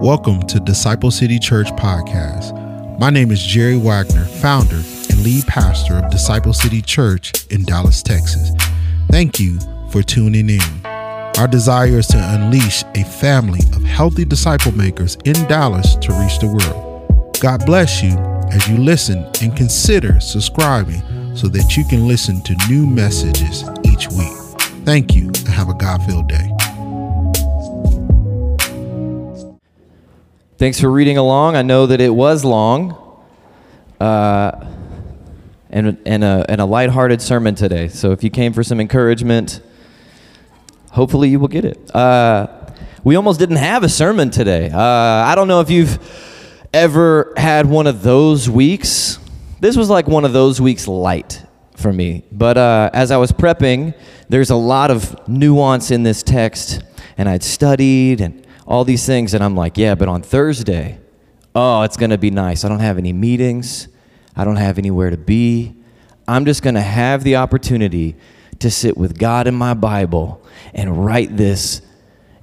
Welcome to Disciple City Church Podcast. My name is Jerry Wagner, founder and lead pastor of Disciple City Church in Dallas, Texas. Thank you for tuning in. Our desire is to unleash a family of healthy disciple makers in Dallas to reach the world. God bless you as you listen and consider subscribing so that you can listen to new messages each week. Thank you and have a God filled day. Thanks for reading along. I know that it was long, uh, and and a and a lighthearted sermon today. So if you came for some encouragement, hopefully you will get it. Uh, we almost didn't have a sermon today. Uh, I don't know if you've ever had one of those weeks. This was like one of those weeks light for me. But uh, as I was prepping, there's a lot of nuance in this text, and I'd studied and all these things. And I'm like, yeah, but on Thursday, oh, it's going to be nice. I don't have any meetings, I don't have anywhere to be. I'm just going to have the opportunity to sit with God in my Bible and write this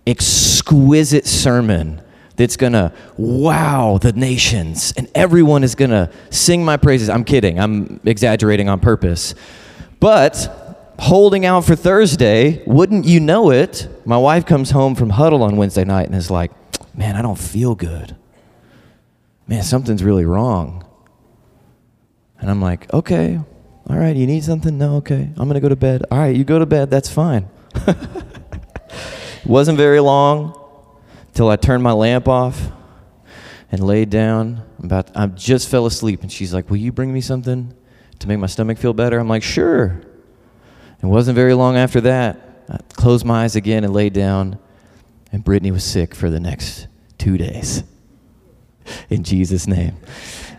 exquisite sermon that's going to wow the nations and everyone is going to sing my praises. I'm kidding. I'm exaggerating on purpose. But holding out for Thursday, wouldn't you know it? My wife comes home from huddle on Wednesday night and is like, Man, I don't feel good. Man, something's really wrong. And I'm like, Okay, all right, you need something? No, okay, I'm gonna go to bed. All right, you go to bed, that's fine. Wasn't very long till I turned my lamp off and laid down. I'm about, I just fell asleep, and she's like, Will you bring me something to make my stomach feel better? I'm like, Sure. It wasn't very long after that. I closed my eyes again and laid down, and Brittany was sick for the next two days. In Jesus' name.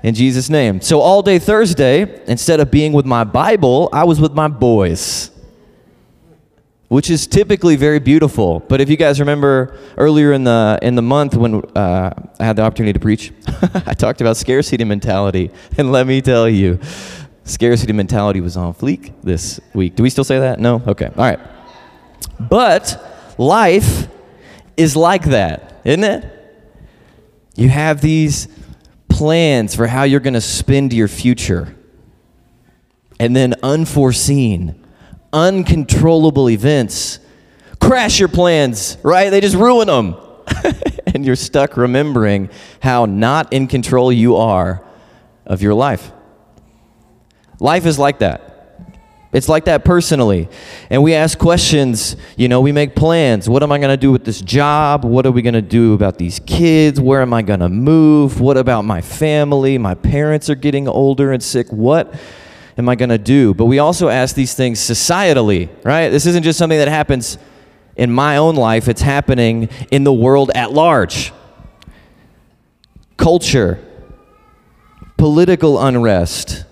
In Jesus' name. So, all day Thursday, instead of being with my Bible, I was with my boys, which is typically very beautiful. But if you guys remember earlier in the, in the month when uh, I had the opportunity to preach, I talked about scarcity mentality. And let me tell you, Scarcity mentality was on fleek this week. Do we still say that? No? Okay. All right. But life is like that, isn't it? You have these plans for how you're going to spend your future. And then unforeseen, uncontrollable events crash your plans, right? They just ruin them. and you're stuck remembering how not in control you are of your life. Life is like that. It's like that personally. And we ask questions, you know, we make plans. What am I going to do with this job? What are we going to do about these kids? Where am I going to move? What about my family? My parents are getting older and sick. What am I going to do? But we also ask these things societally, right? This isn't just something that happens in my own life, it's happening in the world at large. Culture, political unrest,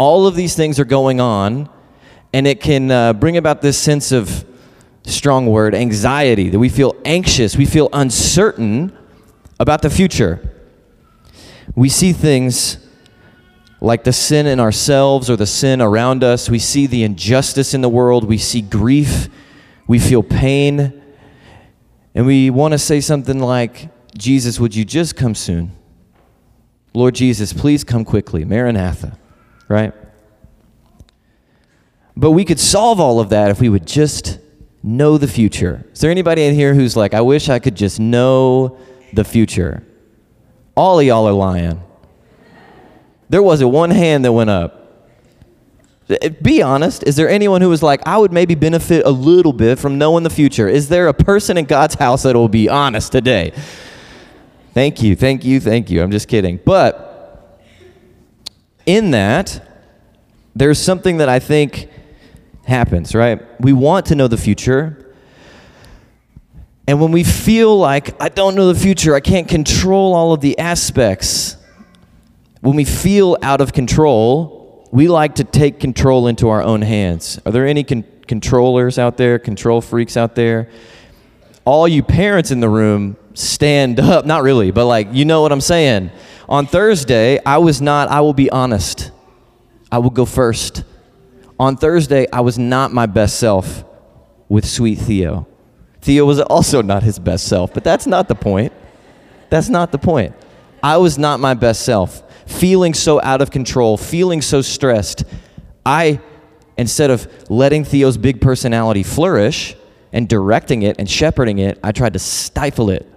all of these things are going on, and it can uh, bring about this sense of strong word anxiety that we feel anxious, we feel uncertain about the future. We see things like the sin in ourselves or the sin around us. We see the injustice in the world. We see grief. We feel pain. And we want to say something like, Jesus, would you just come soon? Lord Jesus, please come quickly. Maranatha right? But we could solve all of that if we would just know the future. Is there anybody in here who's like, I wish I could just know the future? All of y'all are lying. There wasn't one hand that went up. Eh, be honest. Is there anyone who was like, I would maybe benefit a little bit from knowing the future? Is there a person in God's house that will be honest today? Thank you, thank you, thank you. I'm just kidding. But in that, there's something that I think happens, right? We want to know the future. And when we feel like I don't know the future, I can't control all of the aspects, when we feel out of control, we like to take control into our own hands. Are there any con- controllers out there, control freaks out there? All you parents in the room, stand up. Not really, but like, you know what I'm saying. On Thursday, I was not, I will be honest, I will go first. On Thursday, I was not my best self with sweet Theo. Theo was also not his best self, but that's not the point. That's not the point. I was not my best self, feeling so out of control, feeling so stressed. I, instead of letting Theo's big personality flourish and directing it and shepherding it, I tried to stifle it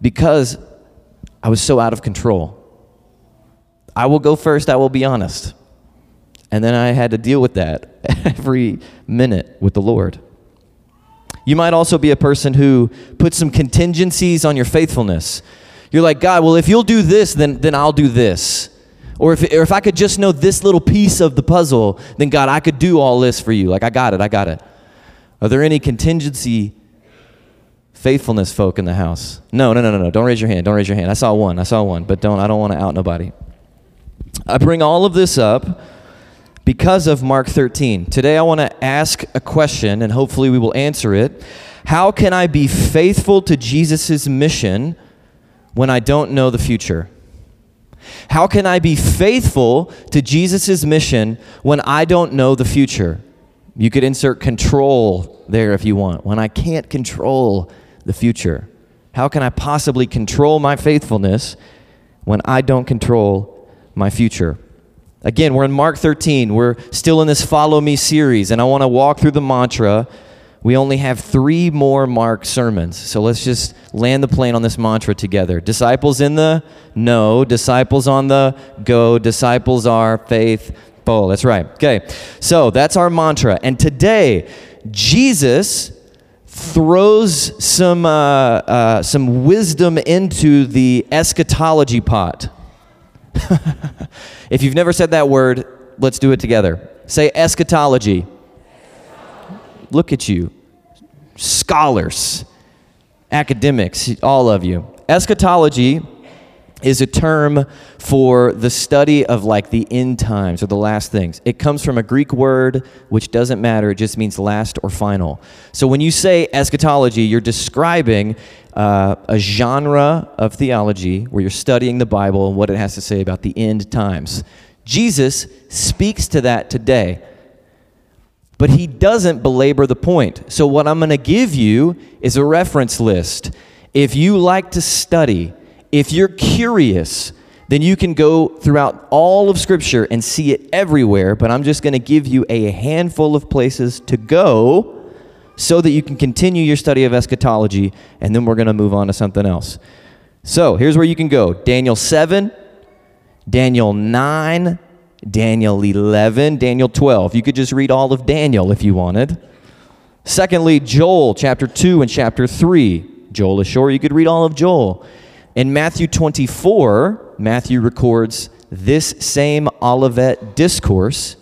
because I was so out of control. I will go first, I will be honest. And then I had to deal with that every minute with the Lord. You might also be a person who puts some contingencies on your faithfulness. You're like, God, well, if you'll do this, then, then I'll do this. Or if, or if I could just know this little piece of the puzzle, then God, I could do all this for you. Like, I got it, I got it. Are there any contingency faithfulness folk in the house? No, no, no, no, no. Don't raise your hand. Don't raise your hand. I saw one. I saw one, but don't. I don't want to out nobody. I bring all of this up because of Mark 13. Today I want to ask a question and hopefully we will answer it. How can I be faithful to Jesus' mission when I don't know the future? How can I be faithful to Jesus' mission when I don't know the future? You could insert control there if you want. When I can't control the future, how can I possibly control my faithfulness when I don't control my future? Again, we're in Mark 13. We're still in this Follow Me series, and I want to walk through the mantra. We only have three more Mark sermons, so let's just land the plane on this mantra together. Disciples in the know, disciples on the go, disciples are faith. Oh, that's right. Okay, so that's our mantra. And today, Jesus throws some, uh, uh, some wisdom into the eschatology pot. if you've never said that word, let's do it together. Say eschatology. Look at you, scholars, academics, all of you. Eschatology is a term for the study of like the end times or the last things. It comes from a Greek word which doesn't matter, it just means last or final. So when you say eschatology, you're describing uh, a genre of theology where you're studying the Bible and what it has to say about the end times. Jesus speaks to that today. But he doesn't belabor the point. So, what I'm going to give you is a reference list. If you like to study, if you're curious, then you can go throughout all of Scripture and see it everywhere. But I'm just going to give you a handful of places to go so that you can continue your study of eschatology, and then we're going to move on to something else. So here's where you can go Daniel 7, Daniel 9, Daniel 11, Daniel 12. You could just read all of Daniel if you wanted. Secondly, Joel chapter 2 and chapter 3. Joel is short, you could read all of Joel. In Matthew 24, Matthew records this same Olivet discourse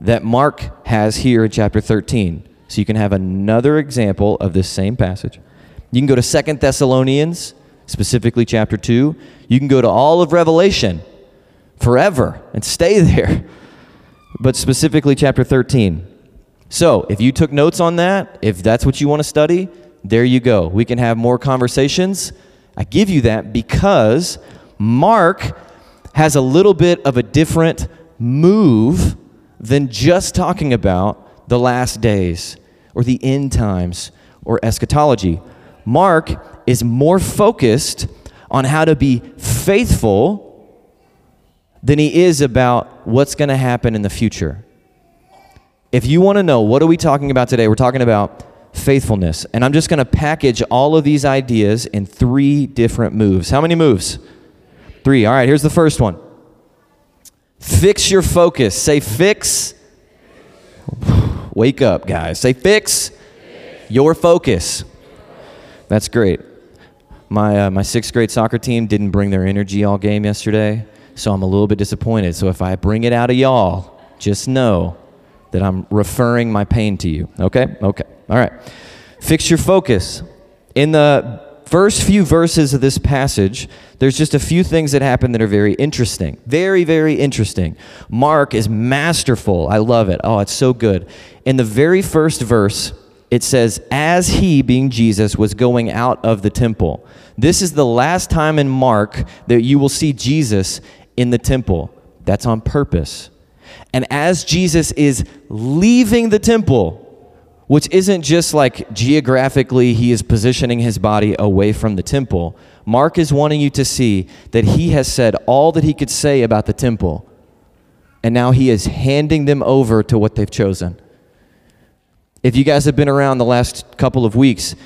that Mark has here in chapter 13. So you can have another example of this same passage. You can go to Second Thessalonians, specifically chapter 2. You can go to all of Revelation forever and stay there, but specifically chapter 13. So if you took notes on that, if that's what you want to study, there you go. We can have more conversations I give you that because Mark has a little bit of a different move than just talking about the last days or the end times or eschatology. Mark is more focused on how to be faithful than he is about what's going to happen in the future. If you want to know what are we talking about today, we're talking about faithfulness. And I'm just going to package all of these ideas in three different moves. How many moves? Three. All right, here's the first one Fix your focus. Say, fix. Wake up, guys. Say, fix, your focus. That's great. My, uh, my sixth grade soccer team didn't bring their energy all game yesterday, so I'm a little bit disappointed. So if I bring it out of y'all, just know that I'm referring my pain to you. Okay? Okay. All right. Fix your focus. In the first few verses of this passage, there's just a few things that happen that are very interesting. Very, very interesting. Mark is masterful. I love it. Oh, it's so good. In the very first verse, it says, As he, being Jesus, was going out of the temple. This is the last time in Mark that you will see Jesus in the temple. That's on purpose. And as Jesus is leaving the temple, which isn't just like geographically he is positioning his body away from the temple. Mark is wanting you to see that he has said all that he could say about the temple, and now he is handing them over to what they've chosen. If you guys have been around the last couple of weeks,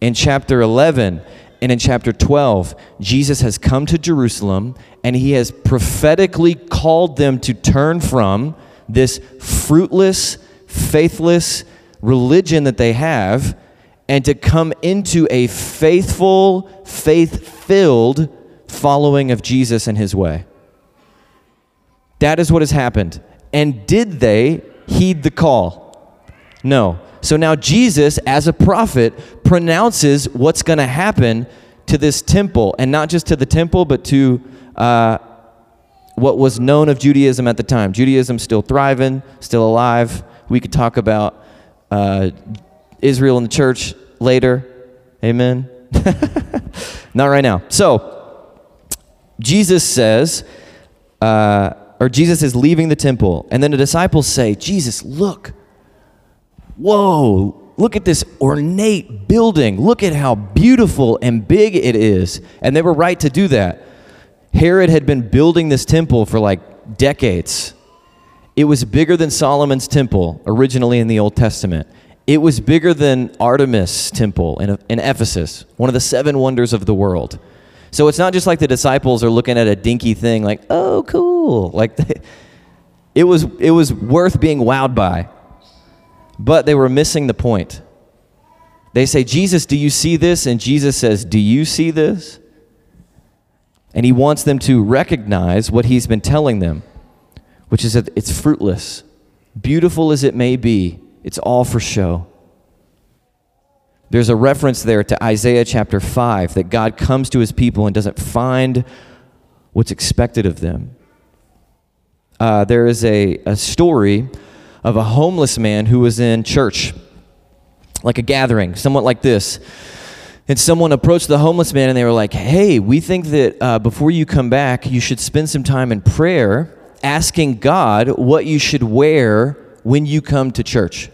in chapter 11 and in chapter 12, Jesus has come to Jerusalem and he has prophetically called them to turn from this fruitless, faithless religion that they have and to come into a faithful, faith filled following of Jesus and his way. That is what has happened. And did they heed the call? No. So now Jesus, as a prophet, pronounces what's going to happen to this temple, and not just to the temple, but to uh, what was known of Judaism at the time. Judaism still thriving, still alive. We could talk about uh, Israel and the church later. Amen. not right now. So, Jesus says, uh, or Jesus is leaving the temple, and then the disciples say, Jesus, look whoa, look at this ornate building. Look at how beautiful and big it is. And they were right to do that. Herod had been building this temple for like decades. It was bigger than Solomon's temple originally in the Old Testament. It was bigger than Artemis temple in, in Ephesus, one of the seven wonders of the world. So it's not just like the disciples are looking at a dinky thing like, oh, cool. Like, it was, it was worth being wowed by. But they were missing the point. They say, Jesus, do you see this? And Jesus says, Do you see this? And he wants them to recognize what he's been telling them, which is that it's fruitless. Beautiful as it may be, it's all for show. There's a reference there to Isaiah chapter 5 that God comes to his people and doesn't find what's expected of them. Uh, there is a, a story of a homeless man who was in church, like a gathering, somewhat like this. And someone approached the homeless man and they were like, Hey, we think that uh, before you come back, you should spend some time in prayer asking God what you should wear when you come to church.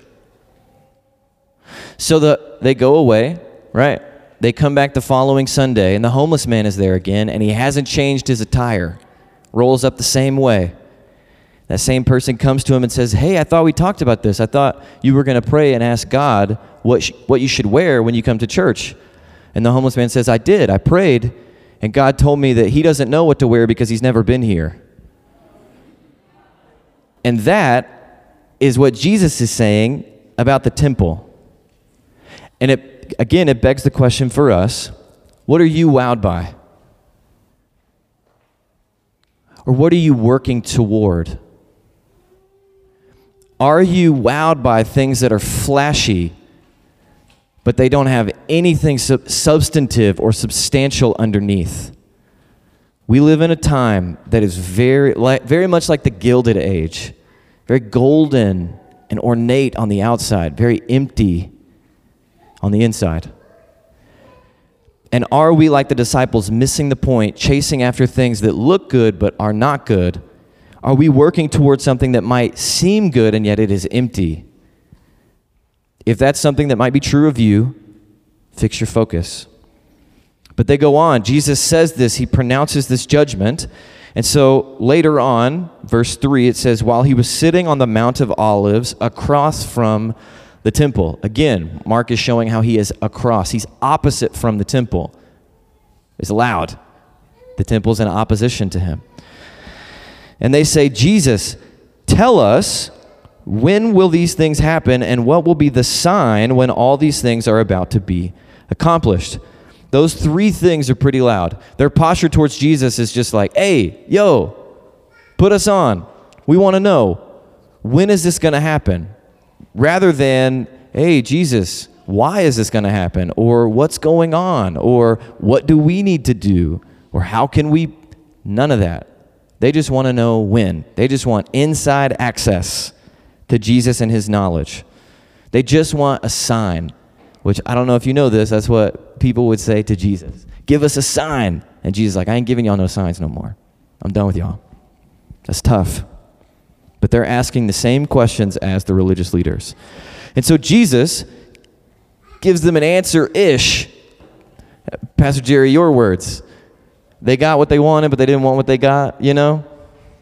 So the, they go away, right? They come back the following Sunday, and the homeless man is there again, and he hasn't changed his attire, rolls up the same way. That same person comes to him and says, Hey, I thought we talked about this. I thought you were going to pray and ask God what, sh- what you should wear when you come to church. And the homeless man says, I did. I prayed, and God told me that he doesn't know what to wear because he's never been here. And that is what Jesus is saying about the temple. And it, again, it begs the question for us what are you wowed by? Or what are you working toward? Are you wowed by things that are flashy, but they don't have anything sub- substantive or substantial underneath? We live in a time that is very, like, very much like the Gilded Age, very golden and ornate on the outside, very empty on the inside. And are we like the disciples, missing the point, chasing after things that look good but are not good? Are we working towards something that might seem good and yet it is empty? If that's something that might be true of you, fix your focus. But they go on. Jesus says this, he pronounces this judgment. And so later on, verse 3, it says, While he was sitting on the Mount of Olives across from the temple. Again, Mark is showing how he is across. He's opposite from the temple. It's loud. The temple's in opposition to him and they say, Jesus, tell us when will these things happen and what will be the sign when all these things are about to be accomplished? Those three things are pretty loud. Their posture towards Jesus is just like, hey, yo, put us on. We want to know when is this going to happen? Rather than, hey, Jesus, why is this going to happen? Or what's going on? Or what do we need to do? Or how can we? None of that. They just want to know when. They just want inside access to Jesus and his knowledge. They just want a sign, which I don't know if you know this, that's what people would say to Jesus. Give us a sign. And Jesus like, I ain't giving y'all no signs no more. I'm done with y'all. That's tough. But they're asking the same questions as the religious leaders. And so Jesus gives them an answer ish. Pastor Jerry, your words. They got what they wanted, but they didn't want what they got, you know?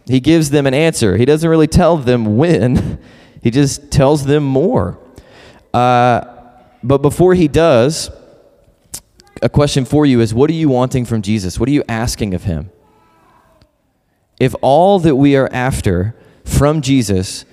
He gives them an answer. He doesn't really tell them when, he just tells them more. Uh, but before he does, a question for you is what are you wanting from Jesus? What are you asking of him? If all that we are after from Jesus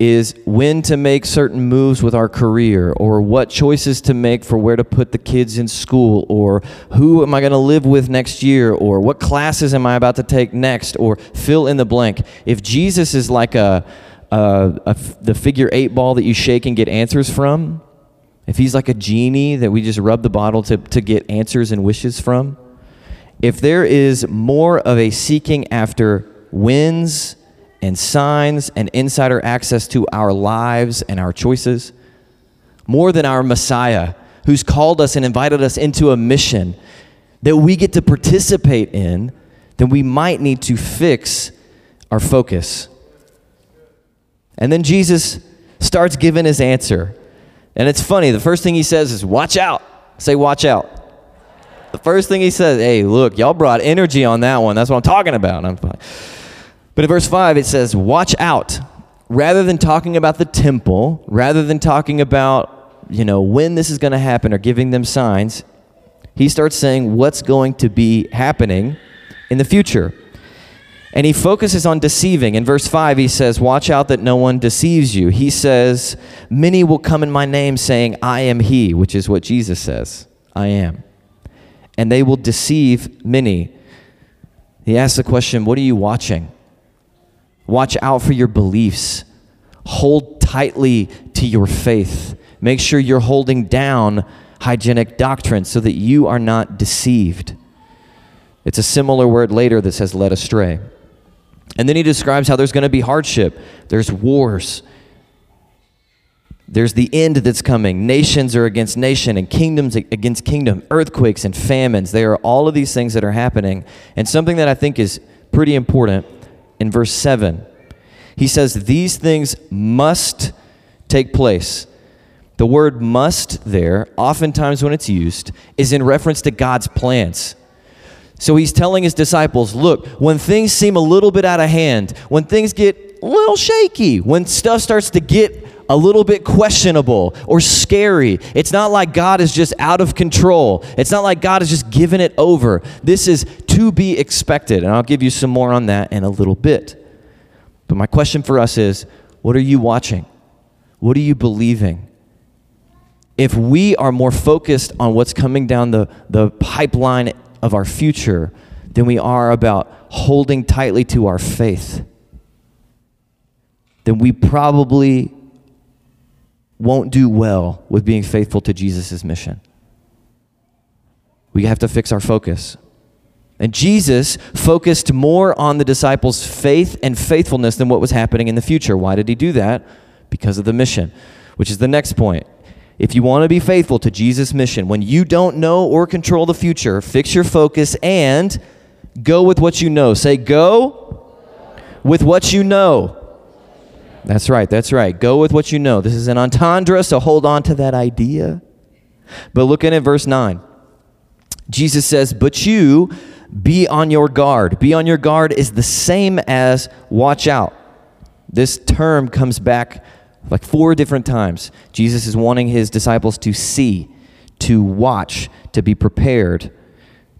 is when to make certain moves with our career or what choices to make for where to put the kids in school or who am I going to live with next year or what classes am I about to take next or fill in the blank. If Jesus is like a, a, a the figure eight ball that you shake and get answers from, if he's like a genie that we just rub the bottle to, to get answers and wishes from, if there is more of a seeking after wins and signs and insider access to our lives and our choices, more than our Messiah, who's called us and invited us into a mission that we get to participate in, then we might need to fix our focus. And then Jesus starts giving his answer. And it's funny, the first thing he says is, Watch out. Say, Watch out. The first thing he says, Hey, look, y'all brought energy on that one. That's what I'm talking about. I'm fine. But in verse 5, it says, Watch out. Rather than talking about the temple, rather than talking about, you know, when this is going to happen or giving them signs, he starts saying what's going to be happening in the future. And he focuses on deceiving. In verse 5, he says, Watch out that no one deceives you. He says, Many will come in my name saying, I am he, which is what Jesus says, I am. And they will deceive many. He asks the question, What are you watching? Watch out for your beliefs. Hold tightly to your faith. Make sure you're holding down hygienic doctrine so that you are not deceived. It's a similar word later that says led astray. And then he describes how there's going to be hardship, there's wars. There's the end that's coming. Nations are against nation and kingdoms against kingdom, earthquakes and famines. There are all of these things that are happening. And something that I think is pretty important in verse 7. He says, These things must take place. The word must there, oftentimes when it's used, is in reference to God's plans. So he's telling his disciples, look, when things seem a little bit out of hand, when things get a little shaky, when stuff starts to get a little bit questionable or scary. It's not like God is just out of control. It's not like God is just giving it over. This is to be expected. And I'll give you some more on that in a little bit. But my question for us is what are you watching? What are you believing? If we are more focused on what's coming down the, the pipeline of our future than we are about holding tightly to our faith, then we probably won't do well with being faithful to Jesus' mission. We have to fix our focus. And Jesus focused more on the disciples' faith and faithfulness than what was happening in the future. Why did he do that? Because of the mission, which is the next point. If you want to be faithful to Jesus' mission, when you don't know or control the future, fix your focus and go with what you know. Say, go with what you know. That's right, that's right. Go with what you know. This is an entendre, so hold on to that idea. But looking at verse 9, Jesus says, But you be on your guard. Be on your guard is the same as watch out. This term comes back like four different times. Jesus is wanting his disciples to see, to watch, to be prepared,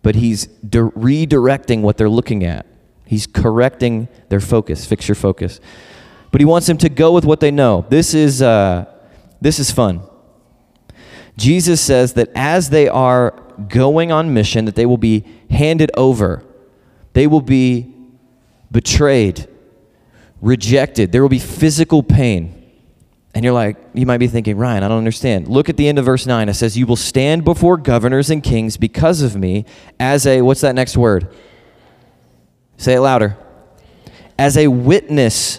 but he's di- redirecting what they're looking at. He's correcting their focus. Fix your focus but he wants them to go with what they know. This is, uh, this is fun. Jesus says that as they are going on mission, that they will be handed over. They will be betrayed, rejected. There will be physical pain. And you're like, you might be thinking, Ryan, I don't understand. Look at the end of verse 9. It says, You will stand before governors and kings because of me as a, what's that next word? Say it louder. As a witness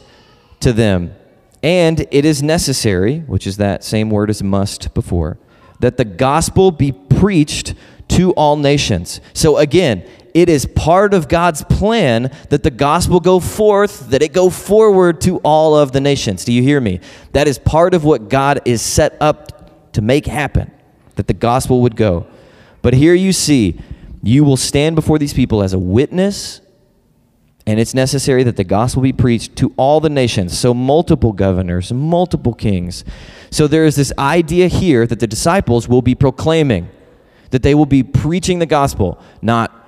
to them. And it is necessary, which is that same word as must before, that the gospel be preached to all nations. So again, it is part of God's plan that the gospel go forth, that it go forward to all of the nations. Do you hear me? That is part of what God is set up to make happen, that the gospel would go. But here you see, you will stand before these people as a witness and it's necessary that the gospel be preached to all the nations. So, multiple governors, multiple kings. So, there is this idea here that the disciples will be proclaiming, that they will be preaching the gospel, not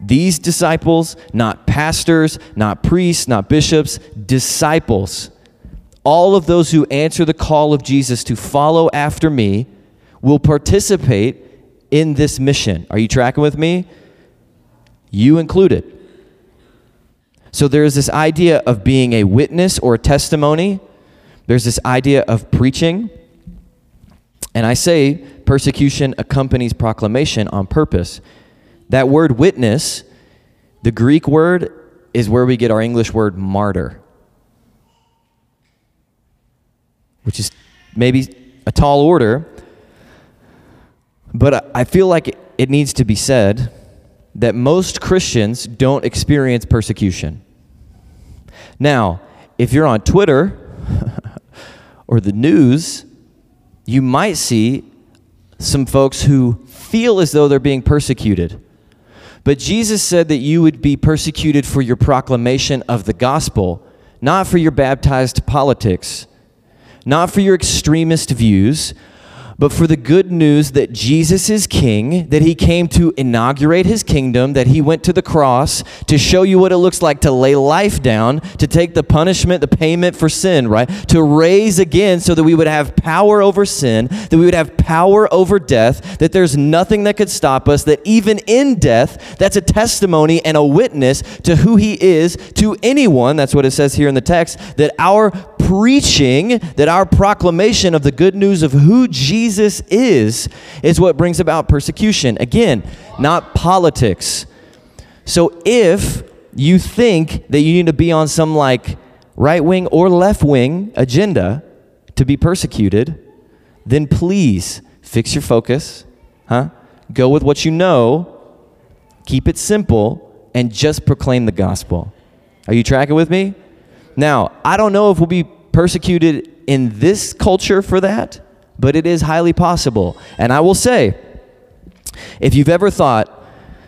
these disciples, not pastors, not priests, not bishops, disciples. All of those who answer the call of Jesus to follow after me will participate in this mission. Are you tracking with me? You included. So there's this idea of being a witness or a testimony. There's this idea of preaching. And I say persecution accompanies proclamation on purpose. That word witness, the Greek word, is where we get our English word martyr, which is maybe a tall order, but I feel like it needs to be said that most Christians don't experience persecution. Now, if you're on Twitter or the news, you might see some folks who feel as though they're being persecuted. But Jesus said that you would be persecuted for your proclamation of the gospel, not for your baptized politics, not for your extremist views, but for the good news that Jesus is king, that he came to inaugurate his kingdom, that he went to the cross to show you what it looks like to lay life down, to take the punishment, the payment for sin, right? To raise again so that we would have power over sin, that we would have power over death, that there's nothing that could stop us, that even in death, that's a testimony and a witness to who he is to anyone, that's what it says here in the text, that our preaching, that our proclamation of the good news of who Jesus is, is what brings about persecution. Again, not politics. So if you think that you need to be on some like right wing or left wing agenda to be persecuted, then please fix your focus, huh? Go with what you know, keep it simple, and just proclaim the gospel. Are you tracking with me? Now, I don't know if we'll be persecuted in this culture for that, but it is highly possible. And I will say, if you've ever thought,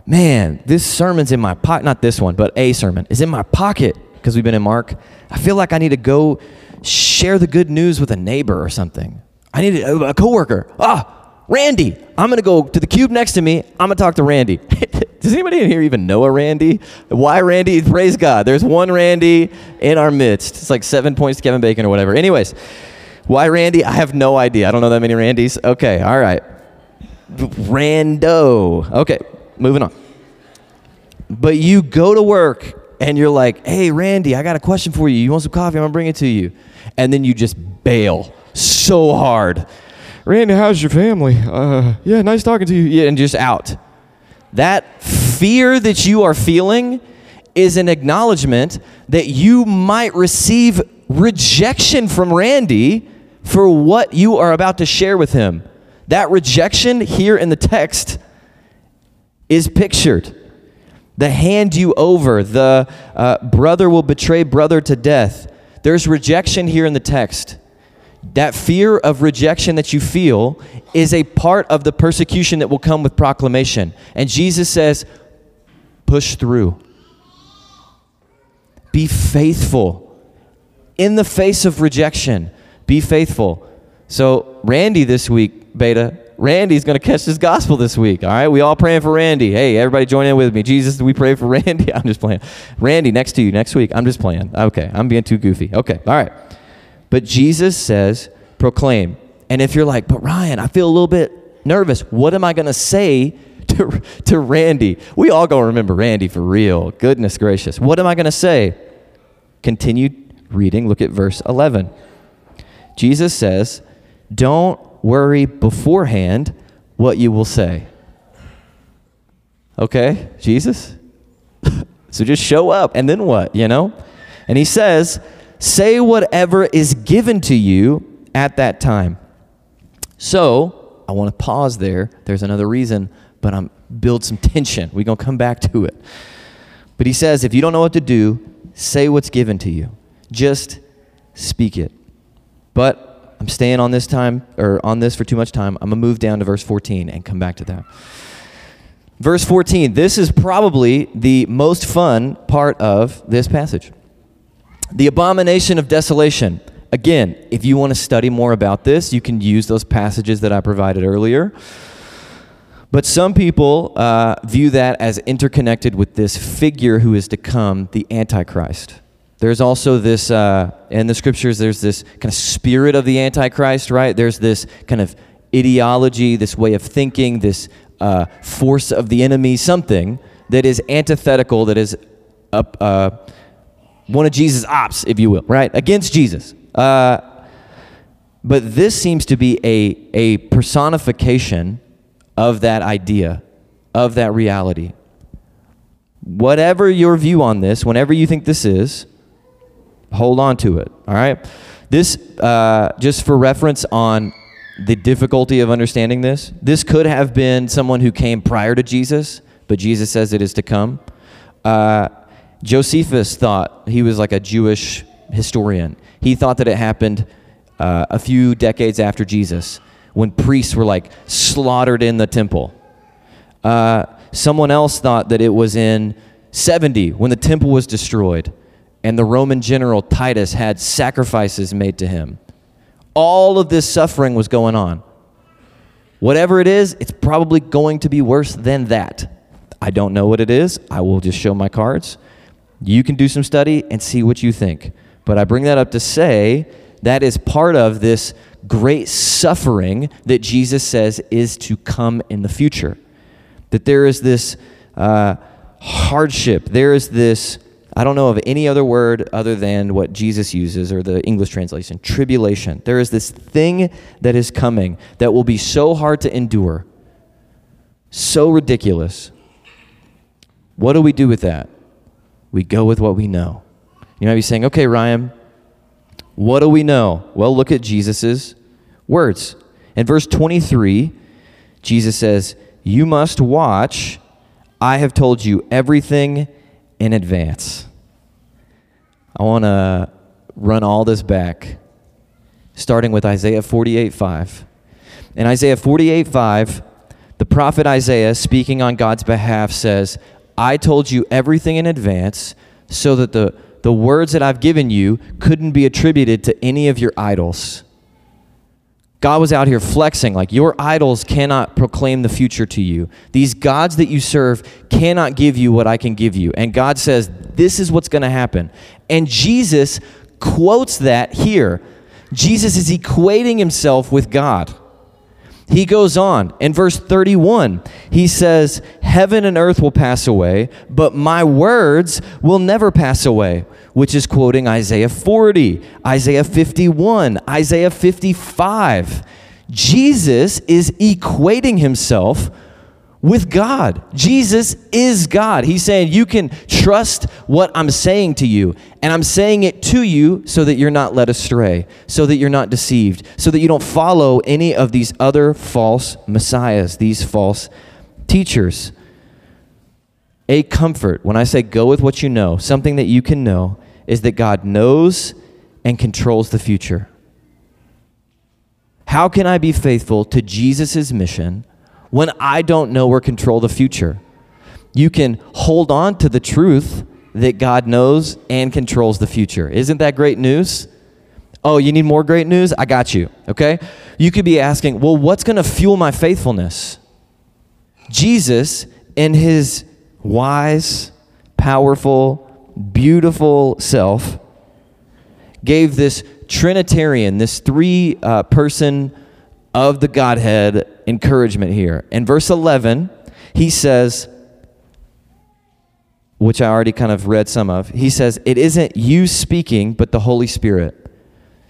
man, this sermon's in my pocket, not this one, but a sermon is in my pocket because we've been in Mark, I feel like I need to go share the good news with a neighbor or something. I need a, a coworker. Ah, Randy, I'm going to go to the cube next to me. I'm going to talk to Randy. Does anybody in here even know a Randy? Why Randy? Praise God. There's one Randy in our midst. It's like seven points to Kevin Bacon or whatever. Anyways, why Randy? I have no idea. I don't know that many Randys. Okay, all right. Rando. Okay, moving on. But you go to work and you're like, hey, Randy, I got a question for you. You want some coffee? I'm going to bring it to you. And then you just bail so hard Randy, how's your family? Uh, yeah, nice talking to you. Yeah, and just out. That fear that you are feeling is an acknowledgement that you might receive rejection from Randy for what you are about to share with him. That rejection here in the text is pictured. The hand you over, the uh, brother will betray brother to death. There's rejection here in the text. That fear of rejection that you feel is a part of the persecution that will come with proclamation. And Jesus says, push through. Be faithful. In the face of rejection, be faithful. So, Randy this week, Beta, Randy's going to catch this gospel this week. All right, we all praying for Randy. Hey, everybody, join in with me. Jesus, we pray for Randy. I'm just playing. Randy, next to you next week. I'm just playing. Okay, I'm being too goofy. Okay, all right. But Jesus says, proclaim. And if you're like, but Ryan, I feel a little bit nervous, what am I going to say to, to Randy? We all going to remember Randy for real. Goodness gracious. What am I going to say? Continue reading. Look at verse 11. Jesus says, Don't worry beforehand what you will say. Okay, Jesus? so just show up, and then what, you know? And he says, Say whatever is given to you at that time. So, I want to pause there. There's another reason, but I'm build some tension. We're going to come back to it. But he says, if you don't know what to do, say what's given to you. Just speak it. But I'm staying on this time or on this for too much time. I'm going to move down to verse 14 and come back to that. Verse 14. This is probably the most fun part of this passage. The abomination of desolation. Again, if you want to study more about this, you can use those passages that I provided earlier. But some people uh, view that as interconnected with this figure who is to come, the Antichrist. There's also this, uh, in the scriptures, there's this kind of spirit of the Antichrist, right? There's this kind of ideology, this way of thinking, this uh, force of the enemy, something that is antithetical, that is uh, one of Jesus' ops, if you will, right? Against Jesus. Uh, but this seems to be a, a personification of that idea, of that reality. Whatever your view on this, whenever you think this is, hold on to it, all right? This, uh, just for reference on the difficulty of understanding this, this could have been someone who came prior to Jesus, but Jesus says it is to come. Uh, Josephus thought he was like a Jewish historian. He thought that it happened uh, a few decades after Jesus when priests were like slaughtered in the temple. Uh, someone else thought that it was in 70 when the temple was destroyed and the Roman general Titus had sacrifices made to him. All of this suffering was going on. Whatever it is, it's probably going to be worse than that. I don't know what it is. I will just show my cards. You can do some study and see what you think. But I bring that up to say that is part of this great suffering that Jesus says is to come in the future. That there is this uh, hardship, there is this, I don't know of any other word other than what Jesus uses or the English translation tribulation. There is this thing that is coming that will be so hard to endure, so ridiculous. What do we do with that? We go with what we know. You might be saying, okay, Ryan, what do we know? Well, look at Jesus' words. In verse 23, Jesus says, You must watch. I have told you everything in advance. I want to run all this back, starting with Isaiah 48 5. In Isaiah 48 5, the prophet Isaiah, speaking on God's behalf, says, I told you everything in advance so that the, the words that I've given you couldn't be attributed to any of your idols. God was out here flexing, like, your idols cannot proclaim the future to you. These gods that you serve cannot give you what I can give you. And God says, this is what's going to happen. And Jesus quotes that here. Jesus is equating himself with God. He goes on in verse 31. He says, Heaven and earth will pass away, but my words will never pass away, which is quoting Isaiah 40, Isaiah 51, Isaiah 55. Jesus is equating himself with God. Jesus is God. He's saying, You can trust what I'm saying to you. And I'm saying it to you so that you're not led astray, so that you're not deceived, so that you don't follow any of these other false messiahs, these false teachers. A comfort, when I say go with what you know, something that you can know, is that God knows and controls the future. How can I be faithful to Jesus' mission? When I don't know or control the future. You can hold on to the truth that God knows and controls the future. Isn't that great news? Oh, you need more great news? I got you, okay? You could be asking, well, what's going to fuel my faithfulness? Jesus, in his wise, powerful, beautiful self, gave this Trinitarian, this three uh, person of the Godhead encouragement here. In verse 11, he says, which I already kind of read some of, he says, It isn't you speaking, but the Holy Spirit.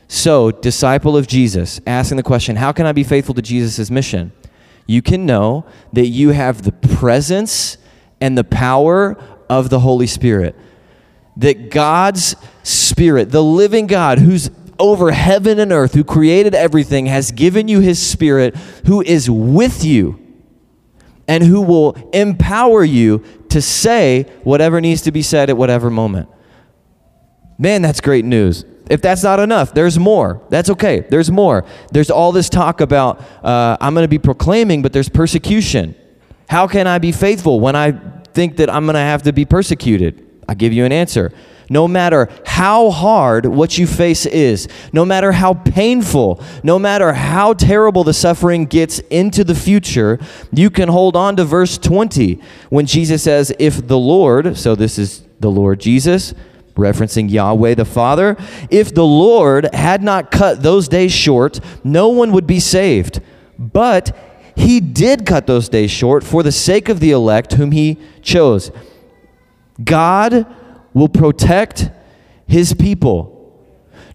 So, disciple of Jesus, asking the question, How can I be faithful to Jesus' mission? You can know that you have the presence and the power of the Holy Spirit. That God's Spirit, the living God, who's over heaven and earth, who created everything, has given you his spirit, who is with you and who will empower you to say whatever needs to be said at whatever moment. Man, that's great news. If that's not enough, there's more. That's okay. There's more. There's all this talk about uh, I'm going to be proclaiming, but there's persecution. How can I be faithful when I think that I'm going to have to be persecuted? I give you an answer. No matter how hard what you face is, no matter how painful, no matter how terrible the suffering gets into the future, you can hold on to verse 20 when Jesus says, If the Lord, so this is the Lord Jesus, referencing Yahweh the Father, if the Lord had not cut those days short, no one would be saved. But he did cut those days short for the sake of the elect whom he chose. God will protect his people.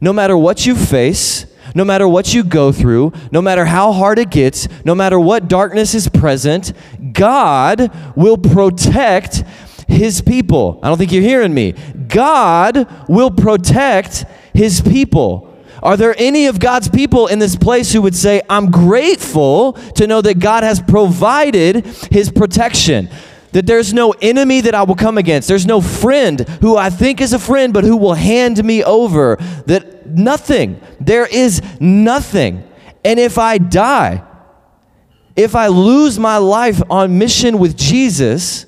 No matter what you face, no matter what you go through, no matter how hard it gets, no matter what darkness is present, God will protect his people. I don't think you're hearing me. God will protect his people. Are there any of God's people in this place who would say, I'm grateful to know that God has provided his protection? That there's no enemy that I will come against. There's no friend who I think is a friend, but who will hand me over. That nothing, there is nothing. And if I die, if I lose my life on mission with Jesus,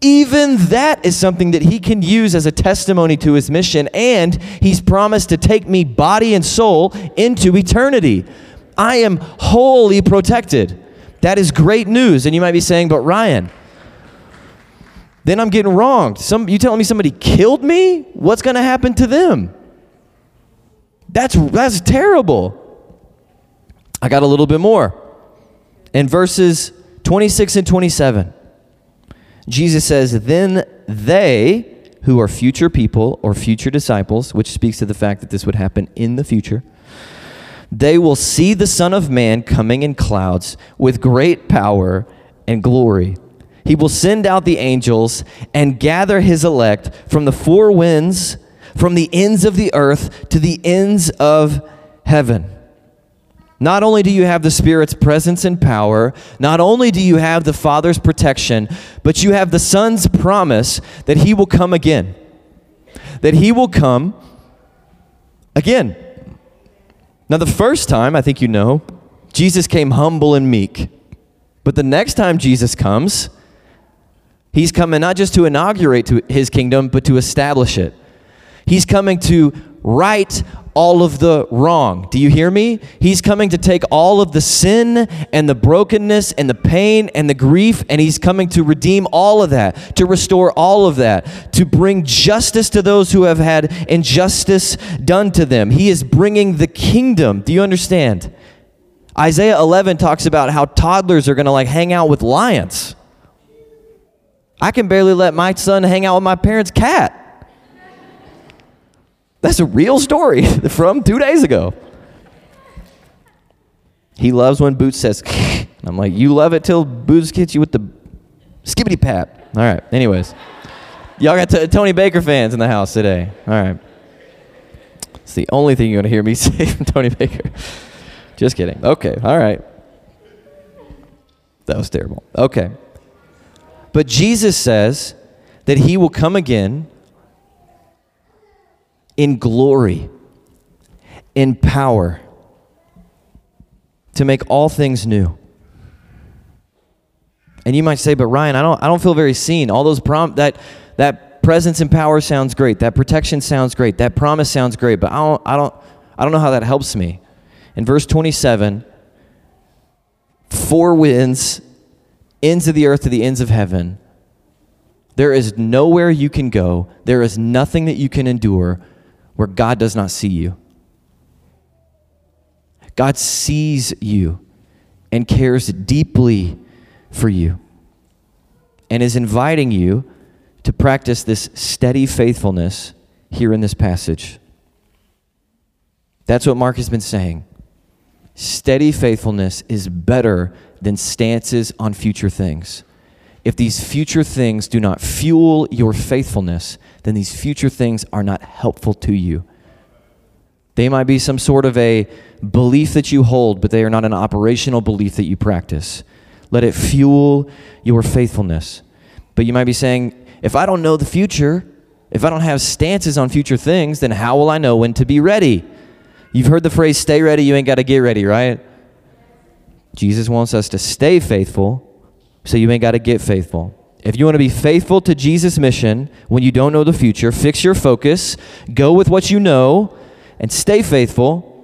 even that is something that he can use as a testimony to his mission, and he's promised to take me body and soul into eternity. I am wholly protected. That is great news. And you might be saying, but Ryan, then I'm getting wronged. Some, you telling me somebody killed me? What's going to happen to them? That's, that's terrible. I got a little bit more. In verses 26 and 27, Jesus says, Then they, who are future people or future disciples, which speaks to the fact that this would happen in the future, they will see the Son of Man coming in clouds with great power and glory. He will send out the angels and gather his elect from the four winds, from the ends of the earth to the ends of heaven. Not only do you have the Spirit's presence and power, not only do you have the Father's protection, but you have the Son's promise that He will come again. That He will come again. Now, the first time, I think you know, Jesus came humble and meek. But the next time Jesus comes, He's coming not just to inaugurate to his kingdom, but to establish it. He's coming to right all of the wrong. Do you hear me? He's coming to take all of the sin and the brokenness and the pain and the grief, and he's coming to redeem all of that, to restore all of that, to bring justice to those who have had injustice done to them. He is bringing the kingdom. Do you understand? Isaiah 11 talks about how toddlers are going to like hang out with lions. I can barely let my son hang out with my parents' cat. That's a real story from two days ago. He loves when Boots says, I'm like, you love it till Boots hits you with the skibbity pat. All right, anyways. Y'all got t- Tony Baker fans in the house today. All right. It's the only thing you're going to hear me say from Tony Baker. Just kidding. Okay, all right. That was terrible. Okay. But Jesus says that he will come again in glory, in power, to make all things new. And you might say, but Ryan, I don't, I don't feel very seen. All those prom that that presence and power sounds great. That protection sounds great. That promise sounds great. But I don't, I don't, I don't know how that helps me. In verse 27, four winds ends of the earth to the ends of heaven. There is nowhere you can go, there is nothing that you can endure where God does not see you. God sees you and cares deeply for you and is inviting you to practice this steady faithfulness here in this passage. That's what Mark has been saying. Steady faithfulness is better than stances on future things. If these future things do not fuel your faithfulness, then these future things are not helpful to you. They might be some sort of a belief that you hold, but they are not an operational belief that you practice. Let it fuel your faithfulness. But you might be saying, if I don't know the future, if I don't have stances on future things, then how will I know when to be ready? You've heard the phrase, stay ready, you ain't got to get ready, right? Jesus wants us to stay faithful, so you ain't got to get faithful. If you want to be faithful to Jesus' mission when you don't know the future, fix your focus, go with what you know, and stay faithful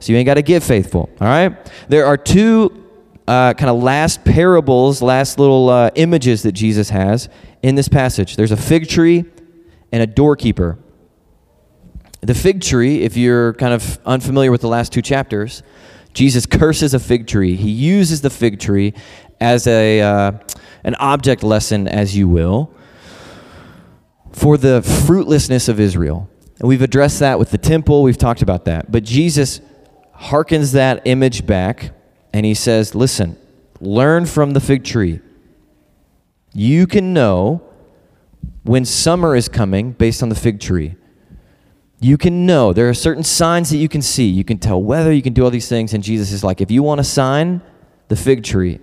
so you ain't got to get faithful. All right? There are two uh, kind of last parables, last little uh, images that Jesus has in this passage. There's a fig tree and a doorkeeper. The fig tree, if you're kind of unfamiliar with the last two chapters, Jesus curses a fig tree. He uses the fig tree as a, uh, an object lesson, as you will, for the fruitlessness of Israel. And we've addressed that with the temple, we've talked about that. But Jesus harkens that image back and he says, Listen, learn from the fig tree. You can know when summer is coming based on the fig tree. You can know. There are certain signs that you can see. You can tell weather, you can do all these things. And Jesus is like, if you want a sign, the fig tree.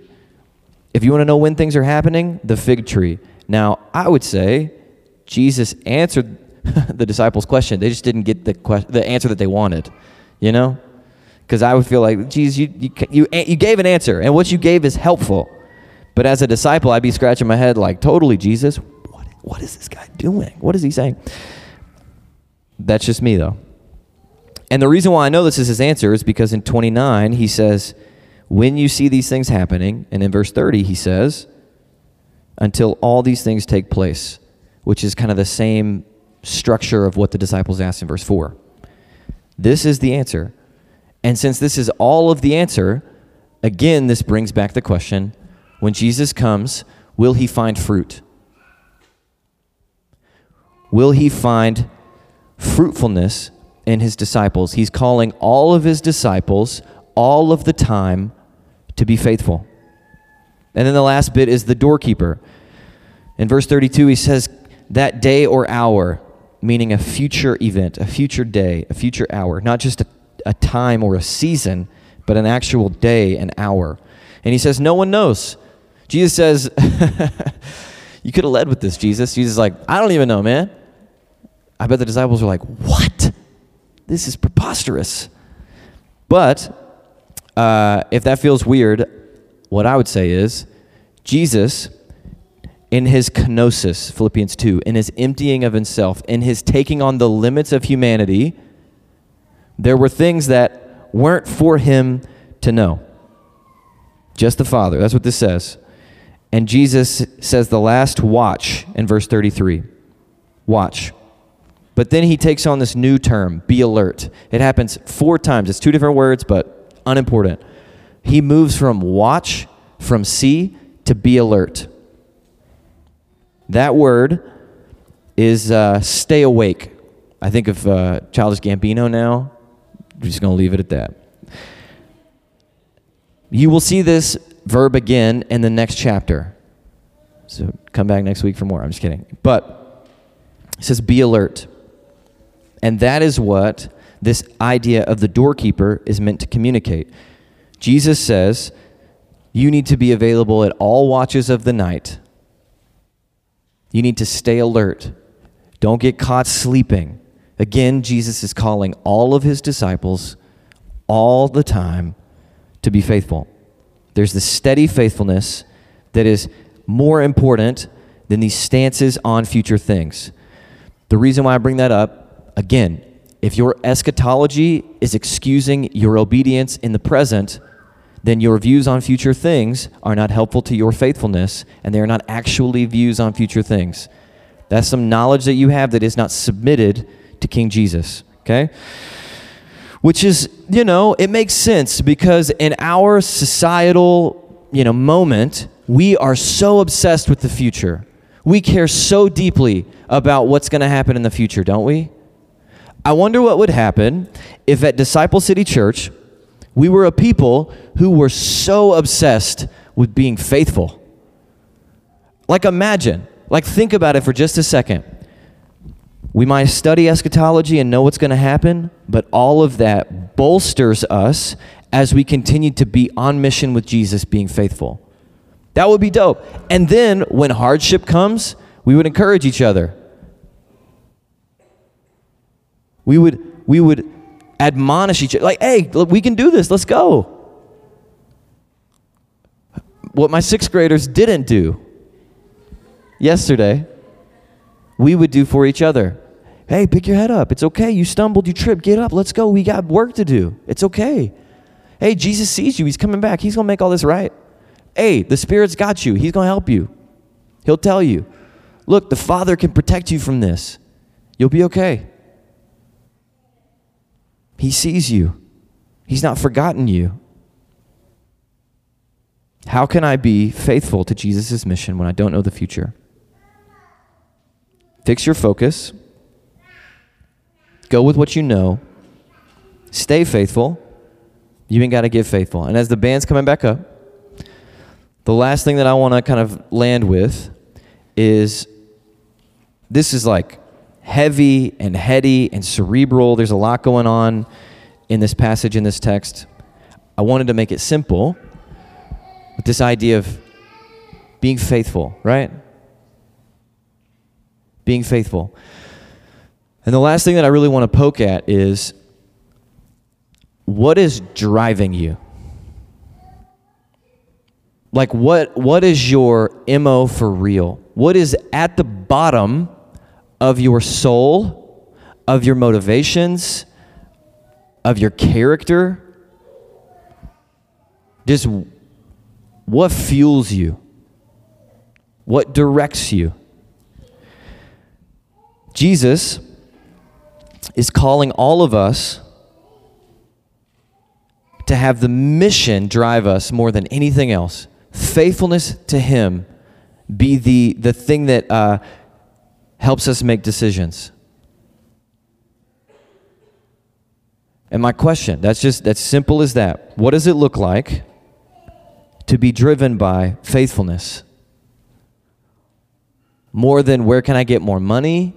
If you want to know when things are happening, the fig tree. Now, I would say Jesus answered the disciples' question. They just didn't get the, que- the answer that they wanted, you know? Because I would feel like, Jesus, you, you, you, you gave an answer, and what you gave is helpful. But as a disciple, I'd be scratching my head like, totally, Jesus, what, what is this guy doing? What is he saying? That's just me, though. And the reason why I know this is his answer is because in 29, he says, when you see these things happening, and in verse 30, he says, until all these things take place, which is kind of the same structure of what the disciples asked in verse 4. This is the answer. And since this is all of the answer, again, this brings back the question when Jesus comes, will he find fruit? Will he find fruitfulness in his disciples? He's calling all of his disciples all of the time to be faithful. And then the last bit is the doorkeeper. In verse 32, he says, That day or hour, meaning a future event, a future day, a future hour, not just a, a time or a season, but an actual day, an hour. And he says, No one knows. Jesus says, You could have led with this, Jesus. Jesus is like, I don't even know, man. I bet the disciples were like, What? This is preposterous. But uh, if that feels weird, what I would say is Jesus, in his kenosis, Philippians 2, in his emptying of himself, in his taking on the limits of humanity, there were things that weren't for him to know. Just the Father. That's what this says. And Jesus says the last watch in verse 33. Watch. But then he takes on this new term, be alert. It happens four times. It's two different words, but unimportant. He moves from watch, from see, to be alert. That word is uh, stay awake. I think of uh, Childish Gambino now. We're just going to leave it at that. You will see this verb again in the next chapter. So come back next week for more. I'm just kidding. But it says, be alert. And that is what this idea of the doorkeeper is meant to communicate. Jesus says, you need to be available at all watches of the night. You need to stay alert. Don't get caught sleeping. Again, Jesus is calling all of his disciples all the time to be faithful. There's the steady faithfulness that is more important than these stances on future things. The reason why I bring that up, again, if your eschatology is excusing your obedience in the present, then your views on future things are not helpful to your faithfulness, and they are not actually views on future things. That's some knowledge that you have that is not submitted to King Jesus, okay? Which is, you know, it makes sense because in our societal, you know, moment, we are so obsessed with the future. We care so deeply about what's going to happen in the future, don't we? I wonder what would happen if at Disciple City Church we were a people who were so obsessed with being faithful. Like, imagine, like, think about it for just a second. We might study eschatology and know what's going to happen, but all of that bolsters us as we continue to be on mission with Jesus being faithful. That would be dope. And then when hardship comes, we would encourage each other. We would we would admonish each other like, "Hey, we can do this. Let's go." What my 6th graders didn't do yesterday, we would do for each other. Hey, pick your head up. It's okay. You stumbled, you tripped. Get up. Let's go. We got work to do. It's okay. Hey, Jesus sees you. He's coming back. He's going to make all this right. Hey, the Spirit's got you. He's going to help you. He'll tell you. Look, the Father can protect you from this. You'll be okay. He sees you, He's not forgotten you. How can I be faithful to Jesus' mission when I don't know the future? Fix your focus. Go with what you know. Stay faithful. You ain't got to give faithful. And as the band's coming back up, the last thing that I want to kind of land with is this is like heavy and heady and cerebral. There's a lot going on in this passage, in this text. I wanted to make it simple with this idea of being faithful, right? Being faithful. And the last thing that I really want to poke at is what is driving you? Like what what is your MO for real? What is at the bottom of your soul, of your motivations, of your character? Just what fuels you? What directs you? Jesus is calling all of us to have the mission drive us more than anything else. Faithfulness to Him be the, the thing that uh, helps us make decisions. And my question, that's just that's simple as that. What does it look like to be driven by faithfulness? More than where can I get more money?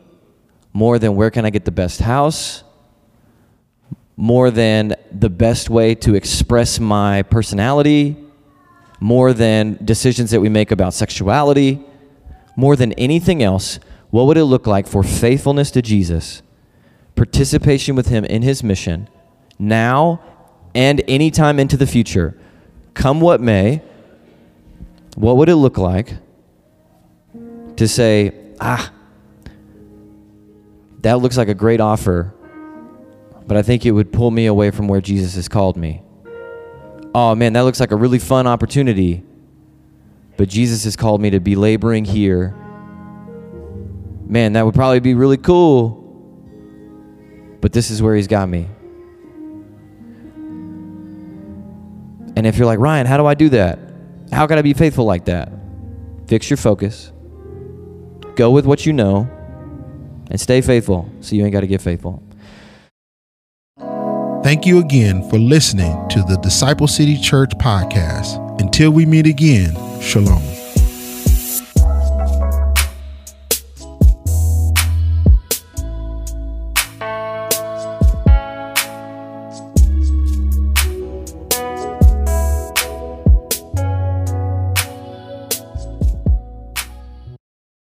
More than where can I get the best house? More than the best way to express my personality? More than decisions that we make about sexuality? More than anything else, what would it look like for faithfulness to Jesus, participation with Him in His mission, now and anytime into the future? Come what may, what would it look like to say, ah, that looks like a great offer, but I think it would pull me away from where Jesus has called me. Oh man, that looks like a really fun opportunity, but Jesus has called me to be laboring here man, that would probably be really cool. But this is where he's got me. And if you're like, Ryan, how do I do that? How can I be faithful like that? Fix your focus. Go with what you know and stay faithful so you ain't got to get faithful. Thank you again for listening to the Disciple City Church podcast. Until we meet again, shalom.